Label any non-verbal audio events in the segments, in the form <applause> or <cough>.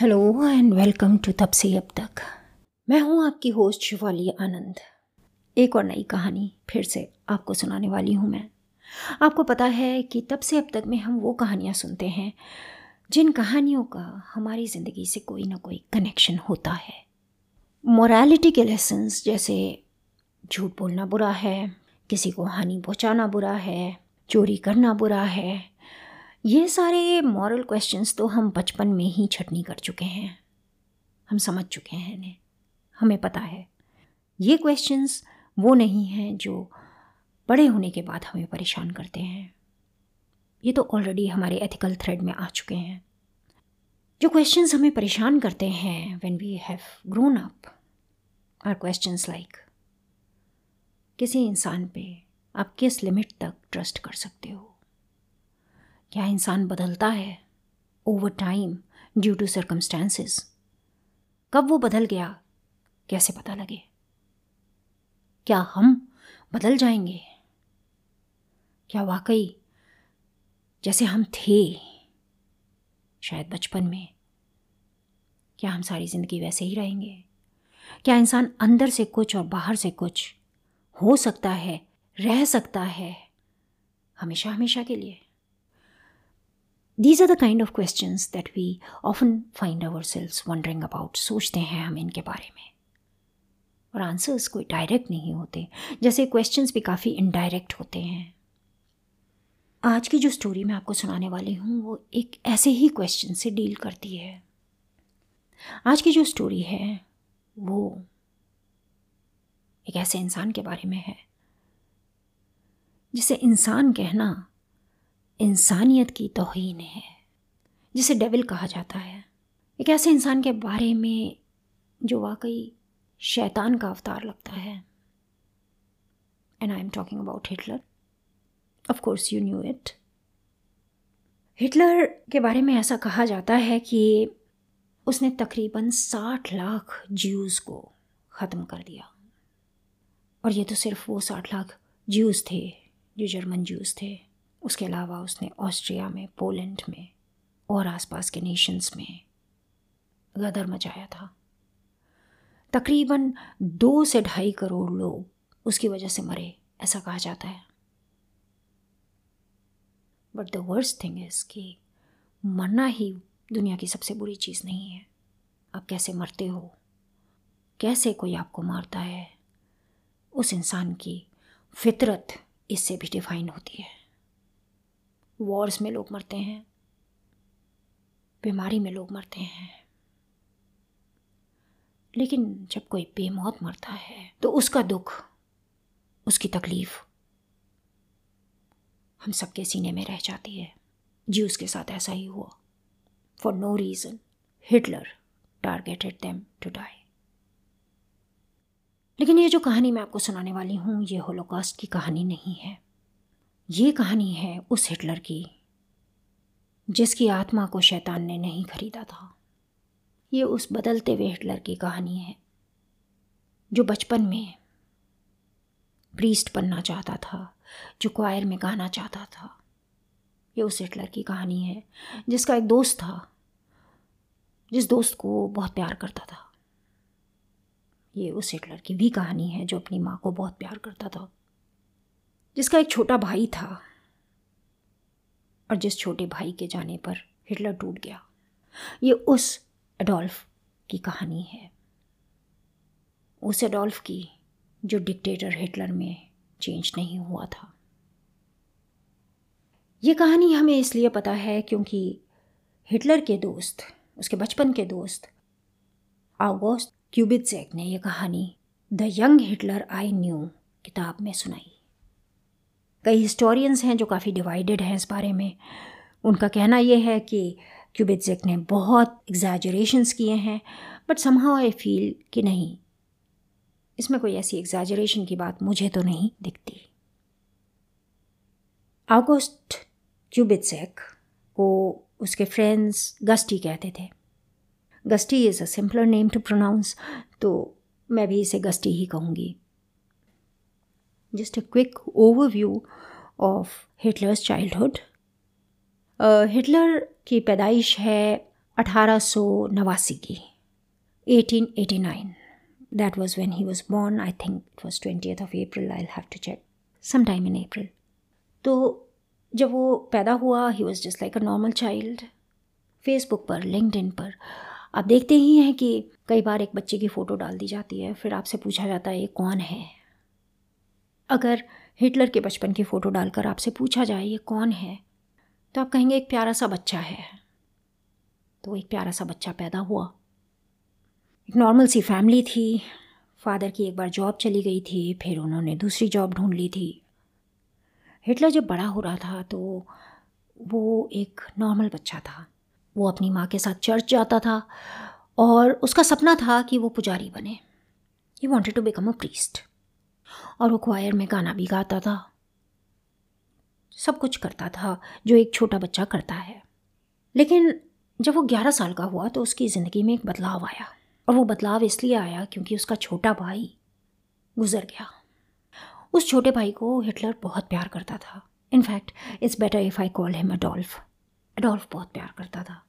Hello and welcome to तब से अब तक मैं हूँ आपकी होस्ट शिवाली आनंद। एक और नई कहानी फिर से आपको सुनाने वाली हूँ मैं। आपको पता है कि तब से अब तक में हम वो कहानियाँ सुनते हैं, जिन कहानियों का हमारी ज़िंदगी से कोई ना कोई कनेक्शन होता है। मोरालिटी के लेसन्स जैसे झूठ बोलना बुरा है, किसी को हानि पहुंचाना बुरा है, चोरी करना बुरा है ये सारे मॉरल क्वेश्चंस तो हम बचपन में ही छटनी कर चुके हैं। हम समझ चुके हैं इन्हें। हमें पता है। ये क्वेश्चंस वो नहीं हैं जो बड़े होने के बाद हमें परेशान करते हैं। ये तो ऑलरेडी हमारे एथिकल थ्रेड में आ चुके हैं। जो क्वेश्चंस हमें परेशान करते हैं when we have grown up are questions like किसी इंसान पे आप किस लिमिट तक ट्रस्ट कर सकते हो? क्या इंसान बदलता है? Over time due to circumstances कब वो बदल गया? कैसे पता लगे? क्या हम बदल जाएँगे? क्या वाकई जैसे हम थे? शायद बचपन में। क्या हम सारी ज़िंदगी वैसे ही रहेंगे? क्या इंसान अंदर से कुछ और बाहर से कुछ हो सकता है, रह सकता है हमेशा हमेशा के लिए? These are the kind of question that we often find ourselves wondering about सोचते हैं हम इनके बारे में। और आंसर्स कोई डायरेक्ट नहीं होते। जैसे क्वेश्चंस भी काफ़ी इनडायरेक्ट होते हैं। आज की जो स्टोरी मैं आपको सुनाने वाली हूँ, वो एक ऐसे ही क्वेश्चन से डील करती है। आज की जो स्टोरी है, वो एक ऐसे इंसान के बारे में है। जिसे इंसान कहना इंसानियत की तोहन है, जिसे डेविल कहा जाता है। एक ऐसे इंसान के बारे में जो वाकई शैतान का अवतार लगता है। And I am talking about Hitler of course you knew it Hitler के बारे में ऐसा कहा जाता है कि उसने तकरीबन साठ लाख ज्यूज़ को ख़त्म कर दिया। और ये तो सिर्फ़ वो साठ लाख ज्यूज़ थे, जो जर्मन ज्यूज़ थे। उसके अलावा उसने ऑस्ट्रिया में, पोलैंड में और आसपास के नेशंस में गदर मचाया था। तकरीबन दो से ढाई करोड़ लोग उसकी वजह से मरे, ऐसा कहा जाता है। But the worst thing is कि मरना ही दुनिया की सबसे बुरी चीज़ नहीं है। आप कैसे मरते हो? कैसे कोई आपको मारता है? उस इंसान की फितरत इससे भी डिफाइन होती है। वॉर्स में लोग मरते हैं। बीमारी में लोग मरते हैं। लेकिन जब कोई बेमौत मरता है तो उसका दुख, उसकी तकलीफ़ हम सबके सीने में रह जाती है। जी, उसके साथ ऐसा ही हुआ। For no reason Hitler targeted them to die लेकिन ये जो कहानी मैं आपको सुनाने वाली हूँ, ये होलोकास्ट की कहानी नहीं है। ये कहानी है उस हिटलर की, जिसकी आत्मा को शैतान ने नहीं खरीदा था। ये उस बदलते हुए हिटलर की कहानी है, जो बचपन में प्रीस्ट बनना चाहता था, जो क्वायर में गाना चाहता था। ये उस हिटलर की कहानी है, जिसका एक दोस्त था, जिस दोस्त को बहुत प्यार करता था। ये उस हिटलर की भी कहानी है, जो अपनी माँ को बहुत प्यार करता था। जिसका एक छोटा भाई था। और जिस छोटे भाई के जाने पर हिटलर टूट गया। ये उस एडोल्फ की कहानी है। उस एडोल्फ की जो डिक्टेटर हिटलर में चेंज नहीं हुआ था। ये कहानी हमें इसलिए पता है क्योंकि हिटलर के दोस्त, उसके बचपन के दोस्त ऑगोस्ट क्यूबिटजेक ने यह कहानी the young Hitler I knew किताब में सुनाई। कई हिस्टोरियंस हैं जो काफ़ी डिवाइडेड हैं इस बारे में। उनका कहना यह है कि क्यूबिटजेक ने बहुत एग्जैजरेशंस किए हैं बट समहाउ आई फील कि नहीं, इसमें कोई ऐसी एग्जैजरेशन की बात मुझे तो नहीं दिखती। ऑगस्ट क्यूबिटजेक को उसके फ्रेंड्स गस्टी कहते थे। Gusty is a simpler name to pronounce तो मैं भी इसे गस्टी ही कहूँगी। Just a quick overview of Hitler's childhood. Hitler की पैदाइश है अठारह सौ नवासी की 1889 that was when he was born. I think it was 20th of april. I'll have to check. Sometime in april. तो जब वो पैदा हुआ he was just like a normal child Facebook पर लिंकड पर, आप देखते ही हैं कि कई बार एक बच्चे की फ़ोटो डाल दी जाती है, फिर आपसे पूछा जाता है, ये कौन है? अगर हिटलर के बचपन की फ़ोटो डालकर आपसे पूछा जाए, ये कौन है? तो आप कहेंगे, एक प्यारा सा बच्चा है। तो एक प्यारा सा बच्चा पैदा हुआ। एक नॉर्मल सी फैमिली थी। फादर की एक बार जॉब चली गई थी, फिर उन्होंने दूसरी जॉब ढूंढ ली थी। हिटलर जब बड़ा हो रहा था तो वो एक नॉर्मल बच्चा था। वो अपनी माँ के साथ चर्च जाता था और उसका सपना था कि वो पुजारी बने। He wanted to become a priest और वो क्वायर में गाना भी गाता था। सब कुछ करता था, जो एक छोटा बच्चा करता है। लेकिन जब वो ग्यारह साल का हुआ तो उसकी ज़िंदगी में एक बदलाव आया। और वो बदलाव इसलिए आया क्योंकि उसका छोटा भाई गुज़र गया। उस छोटे भाई को हिटलर बहुत प्यार करता था। In fact it's better if I call him Adolf Adolf बहुत प्यार करता था।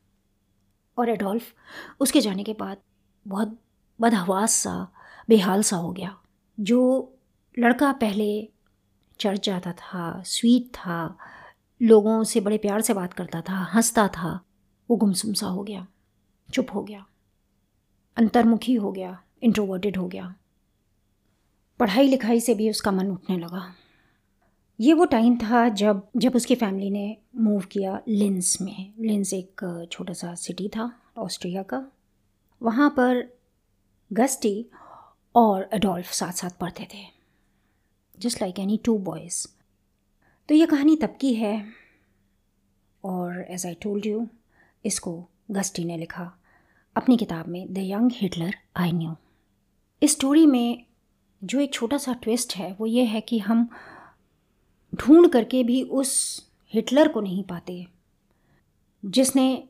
और एडोल्फ उसके जाने के बाद बहुत बदहवास सा, बेहाल सा हो गया, जो लड़का पहले चर्च जाता था, स्वीट था, लोगों से बड़े प्यार से बात करता था, हंसता था, वो गुमसुम सा हो गया, चुप हो गया, अंतर्मुखी हो गया इंट्रोवर्टेड हो गया। पढ़ाई लिखाई से भी उसका मन उठने लगा। ये वो टाइम था जब जब उसकी फैमिली ने मूव किया लिंस में। लिंस एक छोटा सा सिटी था, ऑस्ट्रिया का। वहाँ पर गस्टी और एडोल्फ साथ साथ पढ़ते थे। Just like any two boys तो ये कहानी तब की है। और एज आई टोल्ड यू इसको गस्टी ने लिखा। अपनी किताब में the young Hitler I knew इस स्टोरी में जो एक छोटा सा ट्विस्ट है, वो ये है कि हम ढूंढ करके भी उस हिटलर को नहीं पाते। जिसने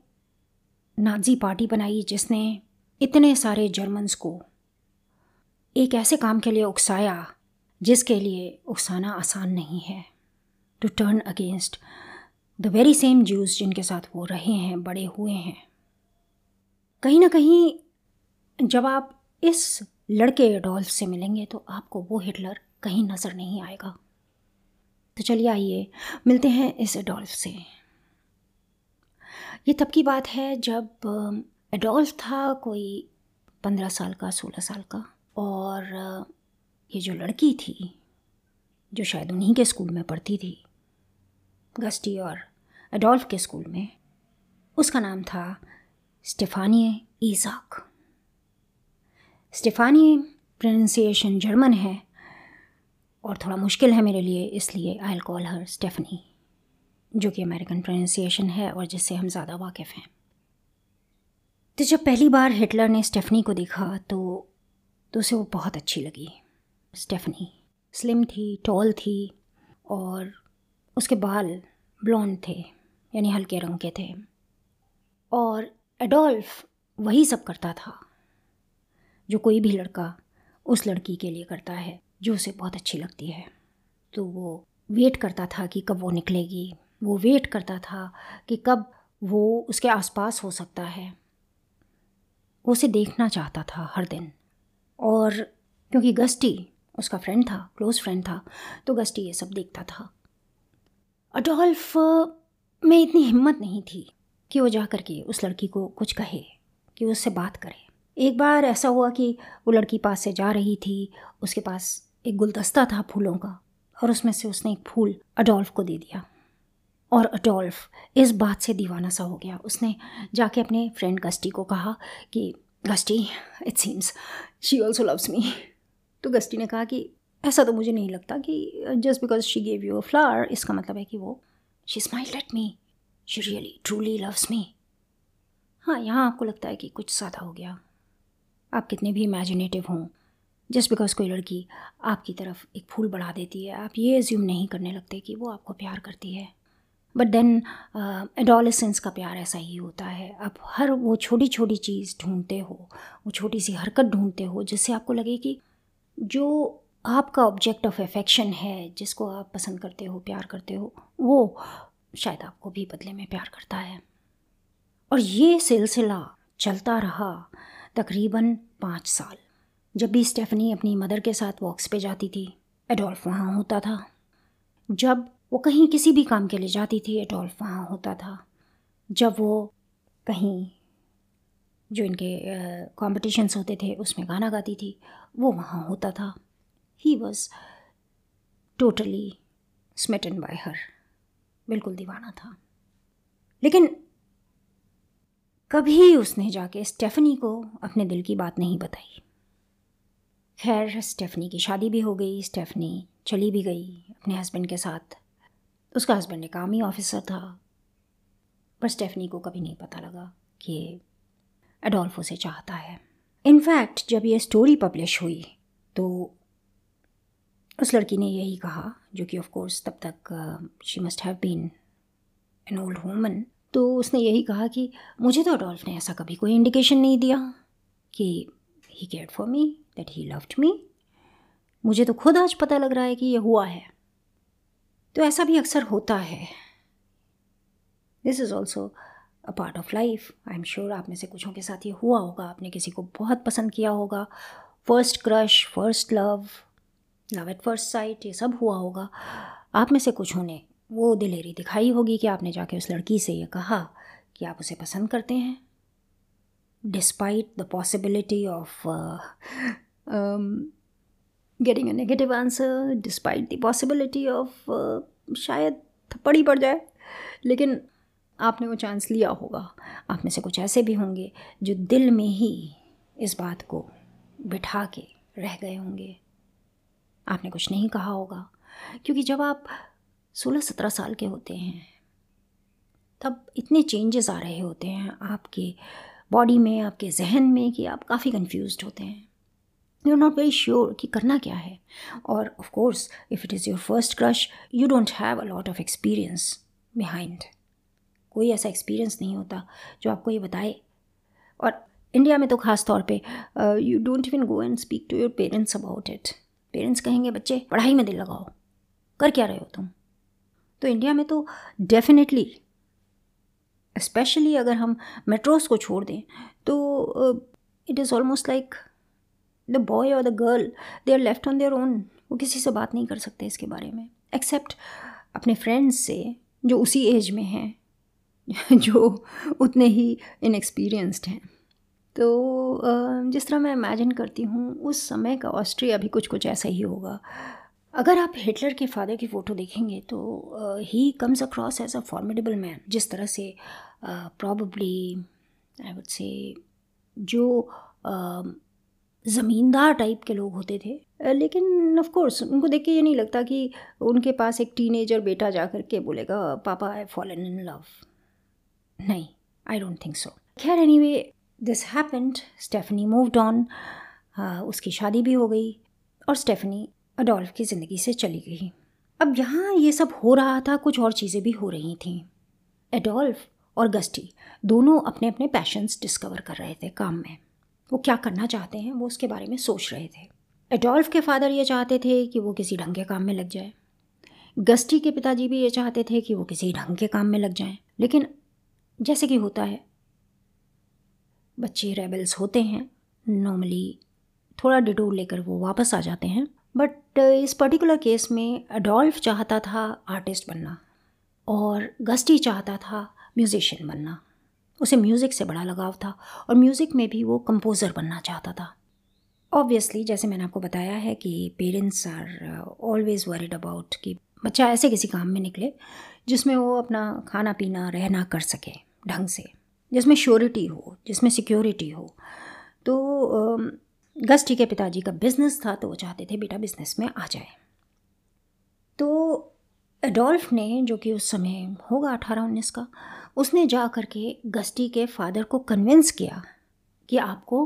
नाजी पार्टी बनाई, जिसने इतने सारे जर्मन्स को एक ऐसे काम के लिए उकसाया जिसके लिए उकसाना आसान नहीं है। To turn against the very same Jews जिनके साथ वो रहे हैं, बड़े हुए हैं। कहीं ना कहीं जब आप इस लड़के एडोल्फ से मिलेंगे तो आपको वो हिटलर कहीं नज़र नहीं आएगा। तो चलिए आइए, मिलते हैं इस एडोल्फ से। ये तब की बात है जब एडोल्फ था कोई पंद्रह साल का, सोलह साल का, और ये जो लड़की थी, जो शायद उन्हीं के स्कूल में पढ़ती थी, गस्टी और एडोल्फ के स्कूल में, उसका नाम था Stefanie Isak. Stefanie pronunciation German है और थोड़ा मुश्किल है मेरे लिए, इसलिए आई कॉल हर स्टेफनी जो कि अमेरिकन प्रोनाउंसिएशन है और जिससे हम ज़्यादा वाकिफ़ हैं। तो जब पहली बार हिटलर ने स्टेफनी को देखा तो तो उसे वो बहुत अच्छी लगी। स्टेफनी। स्लिम थी, टॉल थी और उसके बाल ब्लॉन्ड थे, यानी हल्के रंग के थे। और एडोल्फ वही सब करता था, जो कोई भी लड़का उस लड़की के लिए करता है, जो उसे बहुत अच्छी लगती है। तो वो वेट करता था कि कब वो निकलेगी। वो वेट करता था कि कब वो उसके आसपास हो सकता है। वो उसे देखना चाहता था हर दिन। और क्योंकि गस्टी उसका फ्रेंड था क्लोज़ फ्रेंड था तो गस्टी ये सब देखता था। अडोल्फ, में इतनी हिम्मत नहीं थी कि वो जा कर के उस लड़की को कुछ कहे, कि उससे बात करे। एक बार ऐसा हुआ कि वो लड़की पास से जा रही थी, उसके पास एक गुलदस्ता था फूलों का, और उसमें से उसने एक फूल अडोल्फ को दे दिया। और अडोल्फ इस बात से दीवाना सा हो गया। उसने जाके अपने फ्रेंड गस्टी को कहा कि Gusty it seems she also loves me तो गस्टी ने कहा कि ऐसा तो मुझे नहीं लगता कि just because she gave you a flower इसका मतलब है कि वो she smile at me she really truly loves me हाँ यहाँ आपको लगता है कि कुछ ज़्यादा हो गया। आप कितने भी इमेजिनेटिव हों जस्ट बिकॉज़ कोई लड़की आपकी तरफ़ एक फूल बढ़ा देती है, आप ये एज्यूम नहीं करने लगते कि वो आपको प्यार करती है। बट देन एडोलेसेंस का प्यार ऐसा ही होता है। आप हर वो छोटी छोटी चीज़ ढूंढते हो, वो छोटी सी हरकत ढूंढते हो, जिससे आपको लगे कि जो आपका ऑब्जेक्ट ऑफ़ एफेक्शन है, जिसको आप पसंद करते हो, प्यार करते हो, वो शायद आपको भी बदले में प्यार करता है। और ये सिलसिला चलता रहा तकरीबन पाँच साल, जब भी स्टेफनी अपनी मदर के साथ वॉक्स पे जाती थी, एडोल्फ वहाँ होता था। जब वो कहीं किसी भी काम के लिए जाती थी, एडोल्फ वहाँ होता था। जब वो कहीं जो इनके कॉम्पिटिशन्स होते थे, उसमें गाना गाती थी वो वहाँ होता था। He was totally smitten by her बिल्कुल दीवाना था। लेकिन कभी उसने जाके स्टेफनी को अपने दिल की बात नहीं बताई। खैर, स्टेफनी की शादी भी हो गई, स्टेफनी चली भी गई अपने हस्बैंड के साथ। उसका हस्बैंड एक आर्मी ऑफिसर था। पर स्टेफनी को कभी नहीं पता लगा कि एडोल्फो से चाहता है। इनफैक्ट जब ये स्टोरी पब्लिश हुई तो उस लड़की ने यही कहा, जो कि ऑफ़ कोर्स तब तक she must have been an old woman तो उसने यही कहा कि मुझे तो अडोल्फ ने ऐसा कभी कोई इंडिकेशन नहीं दिया कि he care for me that he loved me मुझे तो खुद आज पता लग रहा है कि ये हुआ है। तो ऐसा भी अक्सर होता है। This is also a part of life I am sure आप में से कुछों के साथ, ये हुआ होगा, आपने किसी को बहुत पसंद किया होगा। First crush first love love at first sight ये सब हुआ होगा। आप में से कुछों ने वो दिलेरी दिखाई होगी कि आपने जाके उस लड़की से ये कहा कि आप उसे पसंद करते हैं। Despite the possibility of getting a negative answer despite the possibility of शायद थप्पड़ ही पड़ जाए। लेकिन आपने वो चांस लिया होगा। आप में से कुछ ऐसे भी होंगे जो दिल में ही इस बात को बिठा के रह गए होंगे। आपने कुछ नहीं कहा होगा, क्योंकि जब आप सोलह सत्रह साल के होते हैं, तब इतने चेंजेस आ रहे होते हैं आपके बॉडी में, आपके जहन में कि आप काफ़ी कंफ्यूज होते हैं। You are not very sure कि करना क्या है। और of course if it is your first crush you don't have a lot of experience behind कोई ऐसा एक्सपीरियंस नहीं होता जो आपको ये बताए। और इंडिया में तो ख़ास तौर पे you don't even go and speak to your parents about it parents कहेंगे, बच्चे, पढ़ाई में दिल लगाओ। कर क्या रहे हो तुम? तो इंडिया में तो डेफिनेटली स्पेशली अगर हम मेट्रोस को छोड़ दें तो it is almost like the boy और the girl they are left on their own वो किसी से बात नहीं कर सकते इसके बारे में एक्सेप्ट अपने फ्रेंड्स से, जो उसी एज में हैं। <laughs> जो उतने ही इनएक्सपीरियंसड हैं। तो जिस तरह मैं इमेजिन करती हूँ, उस समय का ऑस्ट्रिया भी कुछ कुछ ऐसा ही होगा। अगर आप हिटलर के फादर की फ़ोटो देखेंगे तो he comes across as a formidable man जिस तरह से प्रॉबली आई वुड से जो ज़मींदार टाइप के लोग होते थे। लेकिन ऑफ़ कोर्स उनको देख के ये नहीं लगता कि उनके पास एक टीनेजर बेटा जा कर के बोलेगा, पापा आई फॉलन इन लव नहीं आई डोंट थिंक सो खैर anyway this happened Stephanie moved on उसकी शादी भी हो गई और स्टेफनी अडोल्फ की ज़िंदगी से चली गई। अब यहाँ ये सब हो रहा था, कुछ और चीज़ें भी हो रही थी। एडोल्फ और गस्टी दोनों अपने अपने पैशंस डिस्कवर कर रहे थे काम में। वो क्या करना चाहते हैं, वो उसके बारे में सोच रहे थे। एडोल्फ के फादर ये चाहते थे कि वो किसी ढंग के काम में लग जाए। गस्टी के पिताजी भी ये चाहते थे कि वो किसी ढंग के काम में लग जाएँ। लेकिन जैसे कि होता है। बच्चे रेबल्स होते हैं। नॉर्मली थोड़ा डिटोर लेकर वो वापस आ जाते हैं। बट इस पर्टिकुलर केस में अडोल्फ चाहता था आर्टिस्ट बनना और गस्टी चाहता था म्यूज़िशियन बनना। उसे म्यूज़िक से बड़ा लगाव था और म्यूज़िक में भी वो कंपोज़र बनना चाहता था। ऑब्वियसली जैसे मैंने आपको बताया है कि parents are always worried about कि बच्चा ऐसे किसी काम में निकले जिसमें वो अपना खाना पीना रहना कर सके। ढंग से, जिसमें श्योरिटी हो, जिसमें सिक्योरिटी हो। तो गस्टी के पिताजी का बिज़नेस था तो वो चाहते थे बेटा बिज़नेस में आ जाए। तो एडोल्फ ने, जो कि उस समय होगा अठारह उन्नीस का, उसने जा कर के गस्टी के फादर को कन्विंस किया कि आपको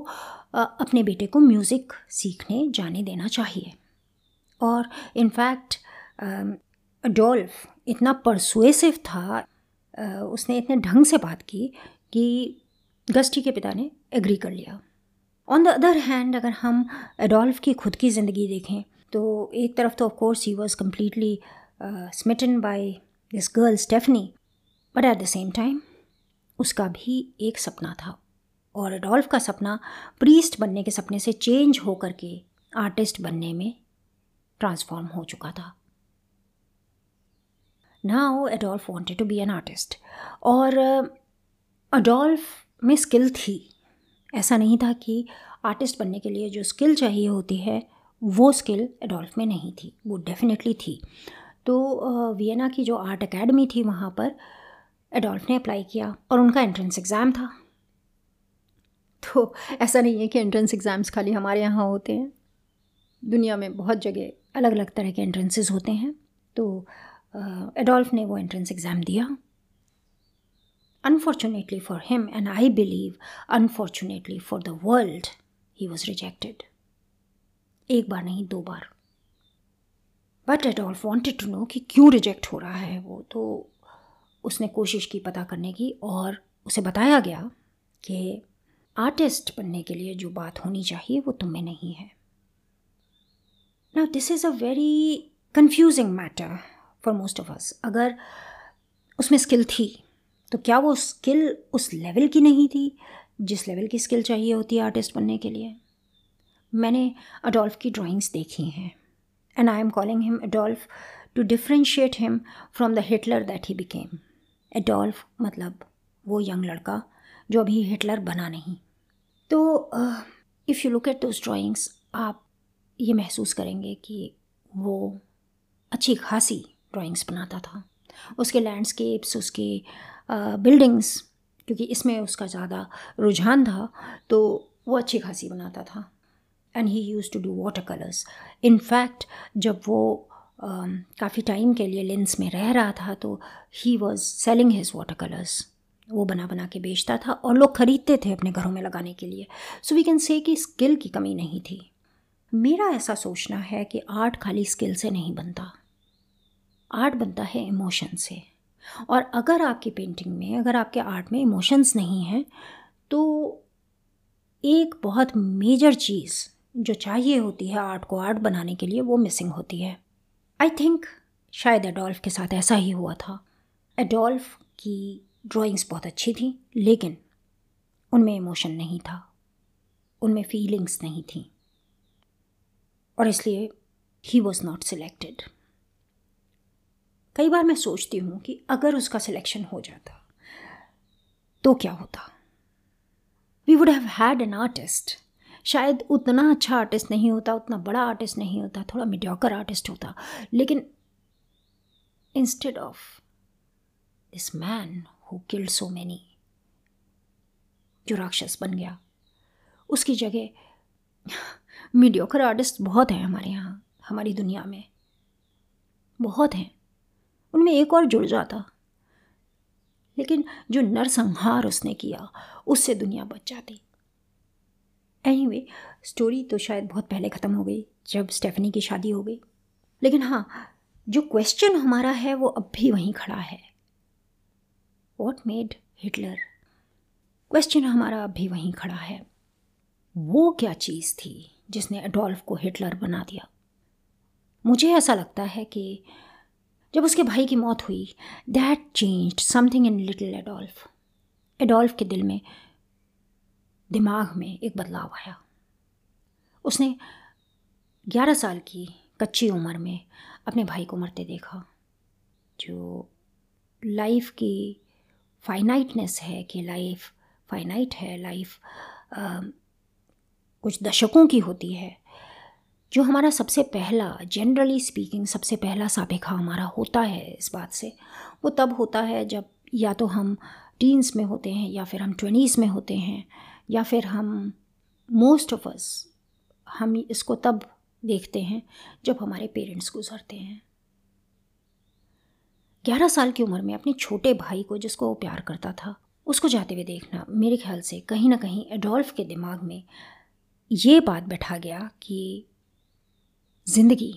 अपने बेटे को म्यूज़िक सीखने, जाने देना चाहिए। और इनफैक्ट एडोल्फ इतना परसुएसिव था उसने इतने ढंग से बात की कि गस्टी के पिता ने एग्री कर लिया। ऑन द अदर हैंड अगर हम एडोल्फ की खुद की ज़िंदगी देखें तो एक तरफ़ तो of course he was completely smitten by this girl Stephanie but at the same time उसका भी एक सपना था। और एडोल्फ का सपना प्रीस्ट बनने के सपने से चेंज होकर के आर्टिस्ट बनने में ट्रांसफॉर्म हो चुका था। Now Adolf wanted to be an artist और अडोल्फ में स्किल थी। ऐसा नहीं था कि आर्टिस्ट बनने के लिए जो स्किल चाहिए होती है, वो स्किल एडोल्फ में नहीं थी। वो डेफिनेटली थी। तो वियना की जो आर्ट एकेडमी थी वहाँ पर एडोल्फ ने अप्लाई किया और उनका एंट्रेंस एग्ज़ाम था। तो ऐसा नहीं है कि एंट्रेंस एग्ज़ाम्स खाली हमारे यहाँ होते हैं। दुनिया में बहुत जगह अलग अलग तरह के एंट्रेंसेस होते हैं। तो एडोल्फ ने वो एंट्रेंस एग्ज़ाम दिया। Unfortunately for him and I believe unfortunately for the world he was rejected एक बार नहीं, दो बार। But Adolf wanted to know कि क्यों रिजेक्ट हो रहा है वो तो उसने कोशिश की पता करने की, और उसे बताया गया कि आर्टिस्ट बनने के लिए जो बात होनी चाहिए, वो तुम में नहीं है। ना this is a very confusing matter for most of us अगर उसमें स्किल थी तो क्या वो स्किल उस लेवल की नहीं थी जिस लेवल की स्किल चाहिए होती है आर्टिस्ट बनने के लिए? मैंने अडोल्फ की ड्राइंग्स देखी हैं and I am calling him Adolf to differentiate him from the Hitler that he became Adolf मतलब वो यंग लड़का जो अभी हिटलर बना नहीं। तो if you look at those drawings आप ये महसूस करेंगे कि वो अच्छी खासी ड्राइंग्स बनाता था। उसके लैंडस्केप्स उसके बिल्डिंग्स क्योंकि इसमें उसका ज़्यादा रुझान था तो वो अच्छी खासी बनाता था। And he use to do water colours in fact जब वो काफ़ी टाइम के लिए लेंस में रह रहा था तो he was selling his water colours वो बना बना के बेचता था और लोग ख़रीदते थे अपने घरों में लगाने के लिए। सो वी कैन से कि स्किल की कमी नहीं थी। मेरा ऐसा सोचना है कि आर्ट खाली स्किल से नहीं बनता। आर्ट बनता है इमोशन से। और अगर आपकी पेंटिंग में, अगर आपके आर्ट में इमोशंस नहीं हैं तो एक बहुत मेजर चीज़ जो चाहिए होती है आर्ट को आर्ट बनाने के लिए, वो मिसिंग होती है। आई थिंक शायद एडोल्फ के साथ ऐसा ही हुआ था। एडोल्फ की ड्राइंग्स बहुत अच्छी थी, लेकिन उनमें इमोशन नहीं था। उनमें फीलिंग्स नहीं थी। और इसलिए ही वॉज़ नॉट सिलेक्टेड कई बार मैं सोचती हूँ कि अगर उसका सिलेक्शन हो जाता तो क्या होता? We would have had an artist शायद उतना अच्छा आर्टिस्ट नहीं होता, उतना बड़ा आर्टिस्ट नहीं होता, थोड़ा मीडियोकर आर्टिस्ट होता। लेकिन instead of this man who killed so many जो राक्षस बन गया, उसकी जगह मीडियोकर आर्टिस्ट बहुत हैं हमारे यहाँ, हमारी दुनिया में। बहुत हैं। उनमें एक और जुड़ जाता। लेकिन जो नरसंहार उसने किया उससे दुनिया बच जाती। एनी anyway, स्टोरी तो शायद बहुत पहले ख़त्म हो गई जब स्टेफनी की शादी हो गई। लेकिन हाँ जो क्वेश्चन हमारा है वो अब भी वहीं खड़ा है। वॉट मेड हिटलर क्वेश्चन हमारा अब भी वहीं खड़ा है। वो क्या चीज़ थी जिसने एडोल्फ को हिटलर बना दिया? मुझे ऐसा लगता है कि जब उसके भाई की मौत हुई that change something in little Adolf Adolf के दिल में, दिमाग में एक बदलाव आया। उसने ग्यारह साल की कच्ची उम्र में अपने भाई को मरते देखा, जो लाइफ की फाइनाइटनेस है कि लाइफ फाइनाइट है लाइफ कुछ दशकों की होती है। जो हमारा सबसे पहला जनरली स्पीकिंग सबसे पहला साबिका हमारा होता है इस बात से। वो तब होता है जब या तो हम टीन्स में होते हैं या फिर हम ट्वेंटीज़ में होते हैं या फिर हम मोस्ट ऑफ़ अस हम इसको तब देखते हैं जब हमारे पेरेंट्स गुजरते हैं। ग्यारह साल की उम्र में अपने छोटे भाई को जिसको वो प्यार करता था, उसको जाते हुए देखना मेरे ख्याल से कहीं ना कहीं एडोल्फ के दिमाग में ये बात बैठा गया कि ज़िंदगी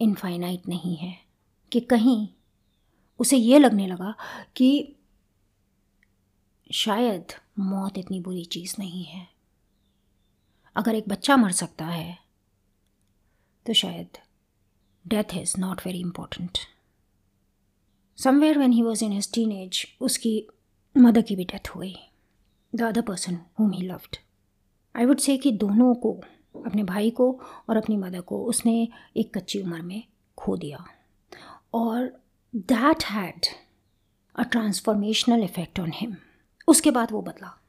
इनफाइनाइट नहीं है कि कहीं उसे ये लगने लगा कि शायद मौत इतनी बुरी चीज़ नहीं है। अगर एक बच्चा मर सकता है तो शायद death is not very important somewhere when he was in his teen age उसकी मदर की भी डेथ हो गई। The other person whom he loved I would say कि दोनों को अपने भाई को और अपनी मदर को। उसने एक कच्ची उम्र में खो दिया। और that had a transformational effect on him उसके बाद वो बदला।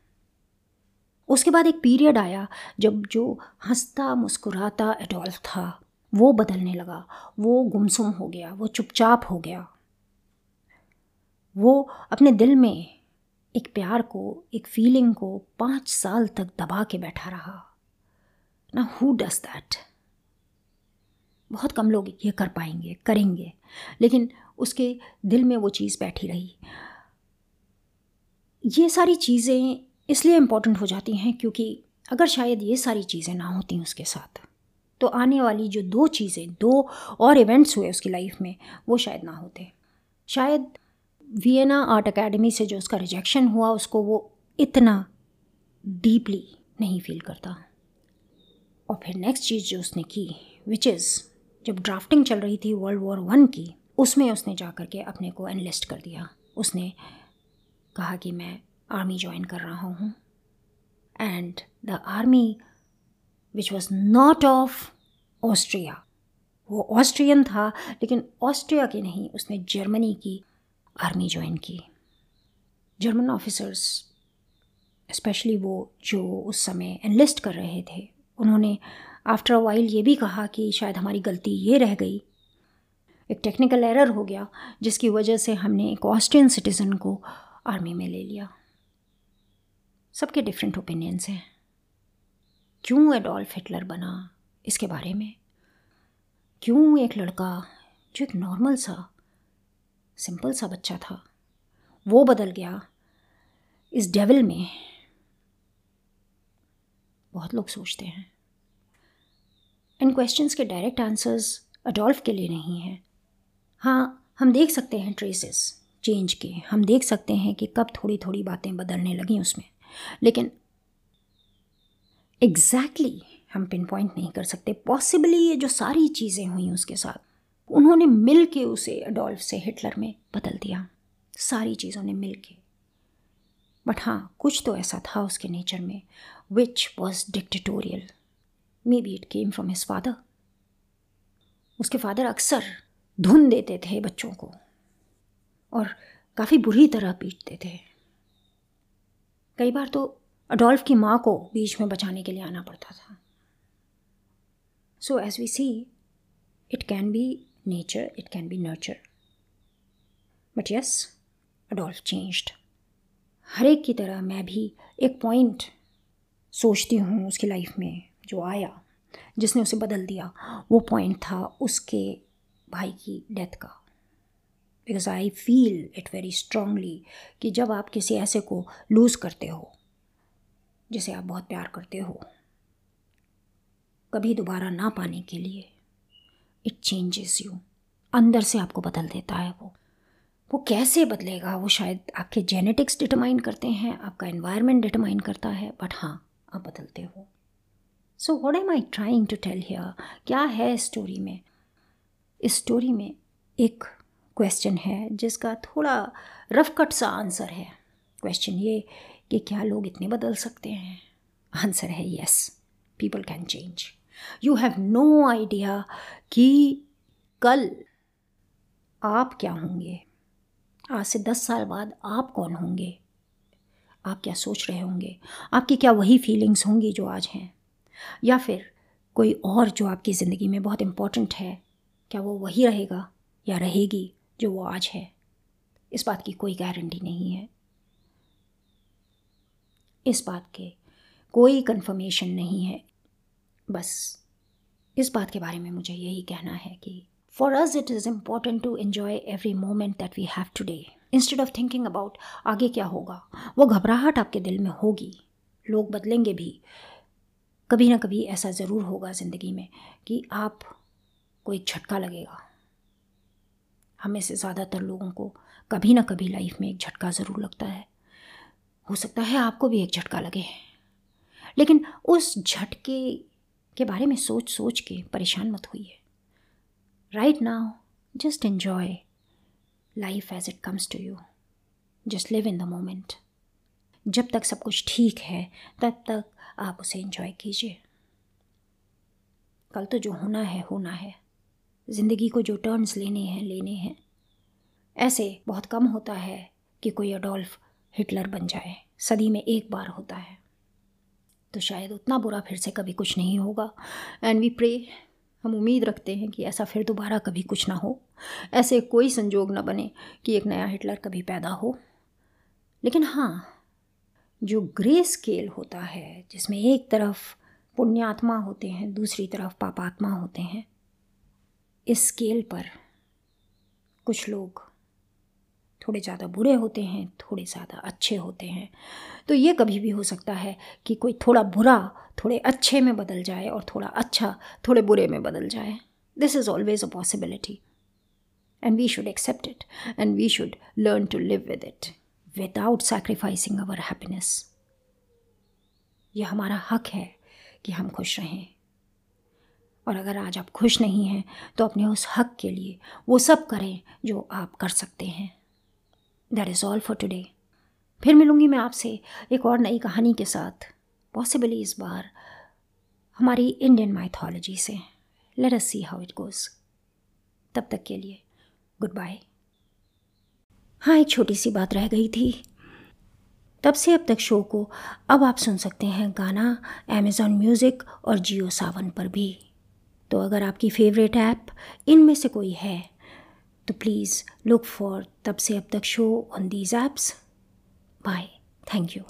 उसके बाद एक पीरियड आया जब जो हंसता, मुस्कुराता एडोल्फ था, वो बदलने लगा। वो गुमसुम हो गया, वो चुपचाप हो गया। वो अपने दिल में एक प्यार को, एक फीलिंग को पाँच साल तक दबा के बैठा रहा। ना हु डज दैट बहुत कम लोग ये कर पाएँगे, करेंगे। लेकिन उसके दिल में वो चीज़ बैठी रही। ये सारी चीज़ें इसलिए इम्पोर्टेंट हो जाती हैं क्योंकि अगर शायद ये सारी चीज़ें ना होती उसके साथ तो आने वाली जो दो चीज़ें, दो और इवेंट्स हुए उसकी लाइफ में, वो शायद ना होते। शायद वियना आर्ट एकेडमी से जो उसका रिजेक्शन हुआ, उसको वो इतना डीपली नहीं फील करता। और फिर नेक्स्ट चीज़ जो उसने की विच इज़ जब ड्राफ्टिंग चल रही थी वर्ल्ड वॉर वन की, उसमें उसने जा कर के अपने को एनलिस्ट कर दिया। उसने कहा कि मैं आर्मी ज्वाइन कर रहा हूँ। And the army which was not of Austria वो ऑस्ट्रियन था, लेकिन ऑस्ट्रिया की नहीं, उसने जर्मनी की आर्मी ज्वाइन की। जर्मन ऑफिसर्स स्पेशली वो जो उस समय एनलिस्ट कर रहे थे उन्होंने आफ्टर अ वाइल ये भी कहा कि शायद हमारी गलती ये रह गई। एक टेक्निकल एरर हो गया, जिसकी वजह से हमने एक ऑस्ट्रियन सिटीज़न को आर्मी में ले लिया। सबके डिफरेंट ओपिनियंस हैं। क्यों एडोल्फ हिटलर बना इसके बारे में? क्यों एक लड़का जो एक नॉर्मल सा सिंपल सा बच्चा था, वो बदल गया इस डेविल में? बहुत लोग सोचते हैं। इन क्वेश्चंस के डायरेक्ट आंसर्स अडोल्फ के लिए नहीं हैं। हाँ हम देख सकते हैं ट्रेसेस चेंज के। हम देख सकते हैं कि कब थोड़ी थोड़ी बातें बदलने लगी उसमें। लेकिन एग्जैक्टली exactly हम पिन पॉइंट नहीं कर सकते। पॉसिबली ये जो सारी चीज़ें हुई उसके साथ, उन्होंने मिल के उसे अडोल्फ से हिटलर में बदल दिया। सारी चीज़ों ने मिल के बट हाँ कुछ तो ऐसा था उसके नेचर में। Was dictatorial maybe it came from his father उसके फादर अक्सर धुन देते थे बच्चों को और काफ़ी बुरी तरह पीटते थे। कई बार तो अडोल्फ की माँ को बीच में बचाने के लिए आना पड़ता था। So as we see it can be nature it can be nurture but yes Adolf changed हर एक की तरह मैं भी एक पॉइंट सोचती हूँ उसकी लाइफ में जो आया, जिसने उसे बदल दिया, वो पॉइंट था उसके भाई की डेथ का। Because I feel it very strongly कि जब आप किसी ऐसे को लूज़ करते हो, जिसे आप बहुत प्यार करते हो, कभी दोबारा ना पाने के लिए इट चेंजेस यू अंदर से आपको बदल देता है वो। वो कैसे बदलेगा? वो शायद आपके जेनेटिक्स डिटरमाइन करते हैं, आपका इन्वायरमेंट डिटरमाइन करता है बट हाँ आप बदलते हो? So what am I trying to tell here क्या है स्टोरी में? इस स्टोरी में एक क्वेश्चन है, जिसका थोड़ा रफ कट सा आंसर है। क्वेश्चन ये कि क्या लोग इतने बदल सकते हैं? आंसर है yes people can change you have no idea कि कल आप क्या होंगे? आज से दस साल बाद आप कौन होंगे? आप क्या सोच रहे होंगे? आपकी क्या वही फीलिंग्स होंगी जो आज हैं? या फिर कोई और जो आपकी ज़िंदगी में बहुत इम्पोर्टेंट है, क्या वो वही रहेगा या रहेगी जो वो आज है? इस बात की कोई गारंटी नहीं है। इस बात के कोई कंफर्मेशन नहीं है। बस इस बात के बारे में मुझे यही कहना है कि for us it is important to enjoy every moment that we have today instead of thinking about आगे क्या होगा, वो घबराहट आपके दिल में होगी। लोग बदलेंगे भी। कभी ना कभी ऐसा ज़रूर होगा ज़िंदगी में कि आप को एक झटका लगेगा। हमें से ज़्यादातर लोगों को कभी ना कभी लाइफ में एक झटका ज़रूर लगता है। हो सकता है आपको भी एक झटका लगे। लेकिन उस झटके के बारे में सोच सोच के परेशान मत हुई right now just enjoy life as it comes to you just live in the moment जब तक सब कुछ ठीक है, तब तक आप उसे इंजॉय कीजिए। कल तो जो होना है होना है। ज़िंदगी को जो टर्न्स लेने हैं लेने हैं। ऐसे बहुत कम होता है कि कोई अडोल्फ हिटलर बन जाए। सदी में एक बार होता है। तो शायद उतना बुरा फिर से कभी कुछ नहीं होगा। एंड वी प्रे हम उम्मीद रखते हैं कि ऐसा फिर दोबारा कभी कुछ ना हो। ऐसे कोई संजोग ना बने कि एक नया हिटलर कभी पैदा हो। लेकिन हाँ जो ग्रे स्केल होता है, जिसमें एक तरफ़ पुण्यात्मा होते हैं, दूसरी तरफ़ पापात्मा होते हैं, इस स्केल पर कुछ लोग थोड़े ज़्यादा बुरे होते हैं, थोड़े ज़्यादा अच्छे होते हैं। तो ये कभी भी हो सकता है कि कोई थोड़ा बुरा, थोड़े अच्छे में बदल जाए और थोड़ा अच्छा थोड़े बुरे में बदल जाए। This is always a possibility and we should accept it and we should learn to live with it without sacrificing our happiness ये हमारा हक है कि हम खुश रहें। और अगर आज आप खुश नहीं हैं तो अपने उस हक के लिए वो सब करें जो आप कर सकते हैं। That is all for today फिर मिलूँगी मैं आपसे एक और नई कहानी के साथ। पॉसिबली इस बार हमारी इंडियन माइथोलॉजी से। Let us see how it goes तब तक के लिए गुड बाय हाँ एक छोटी सी बात रह गई थी। तब से अब तक शो को अब आप सुन सकते हैं गाना अमेज़ॉन म्यूज़िक और जियो सावन पर भी। तो अगर आपकी फेवरेट ऐप इनमें से कोई है to please look for Tabse Ab Show on these apps. Bye. Thank you.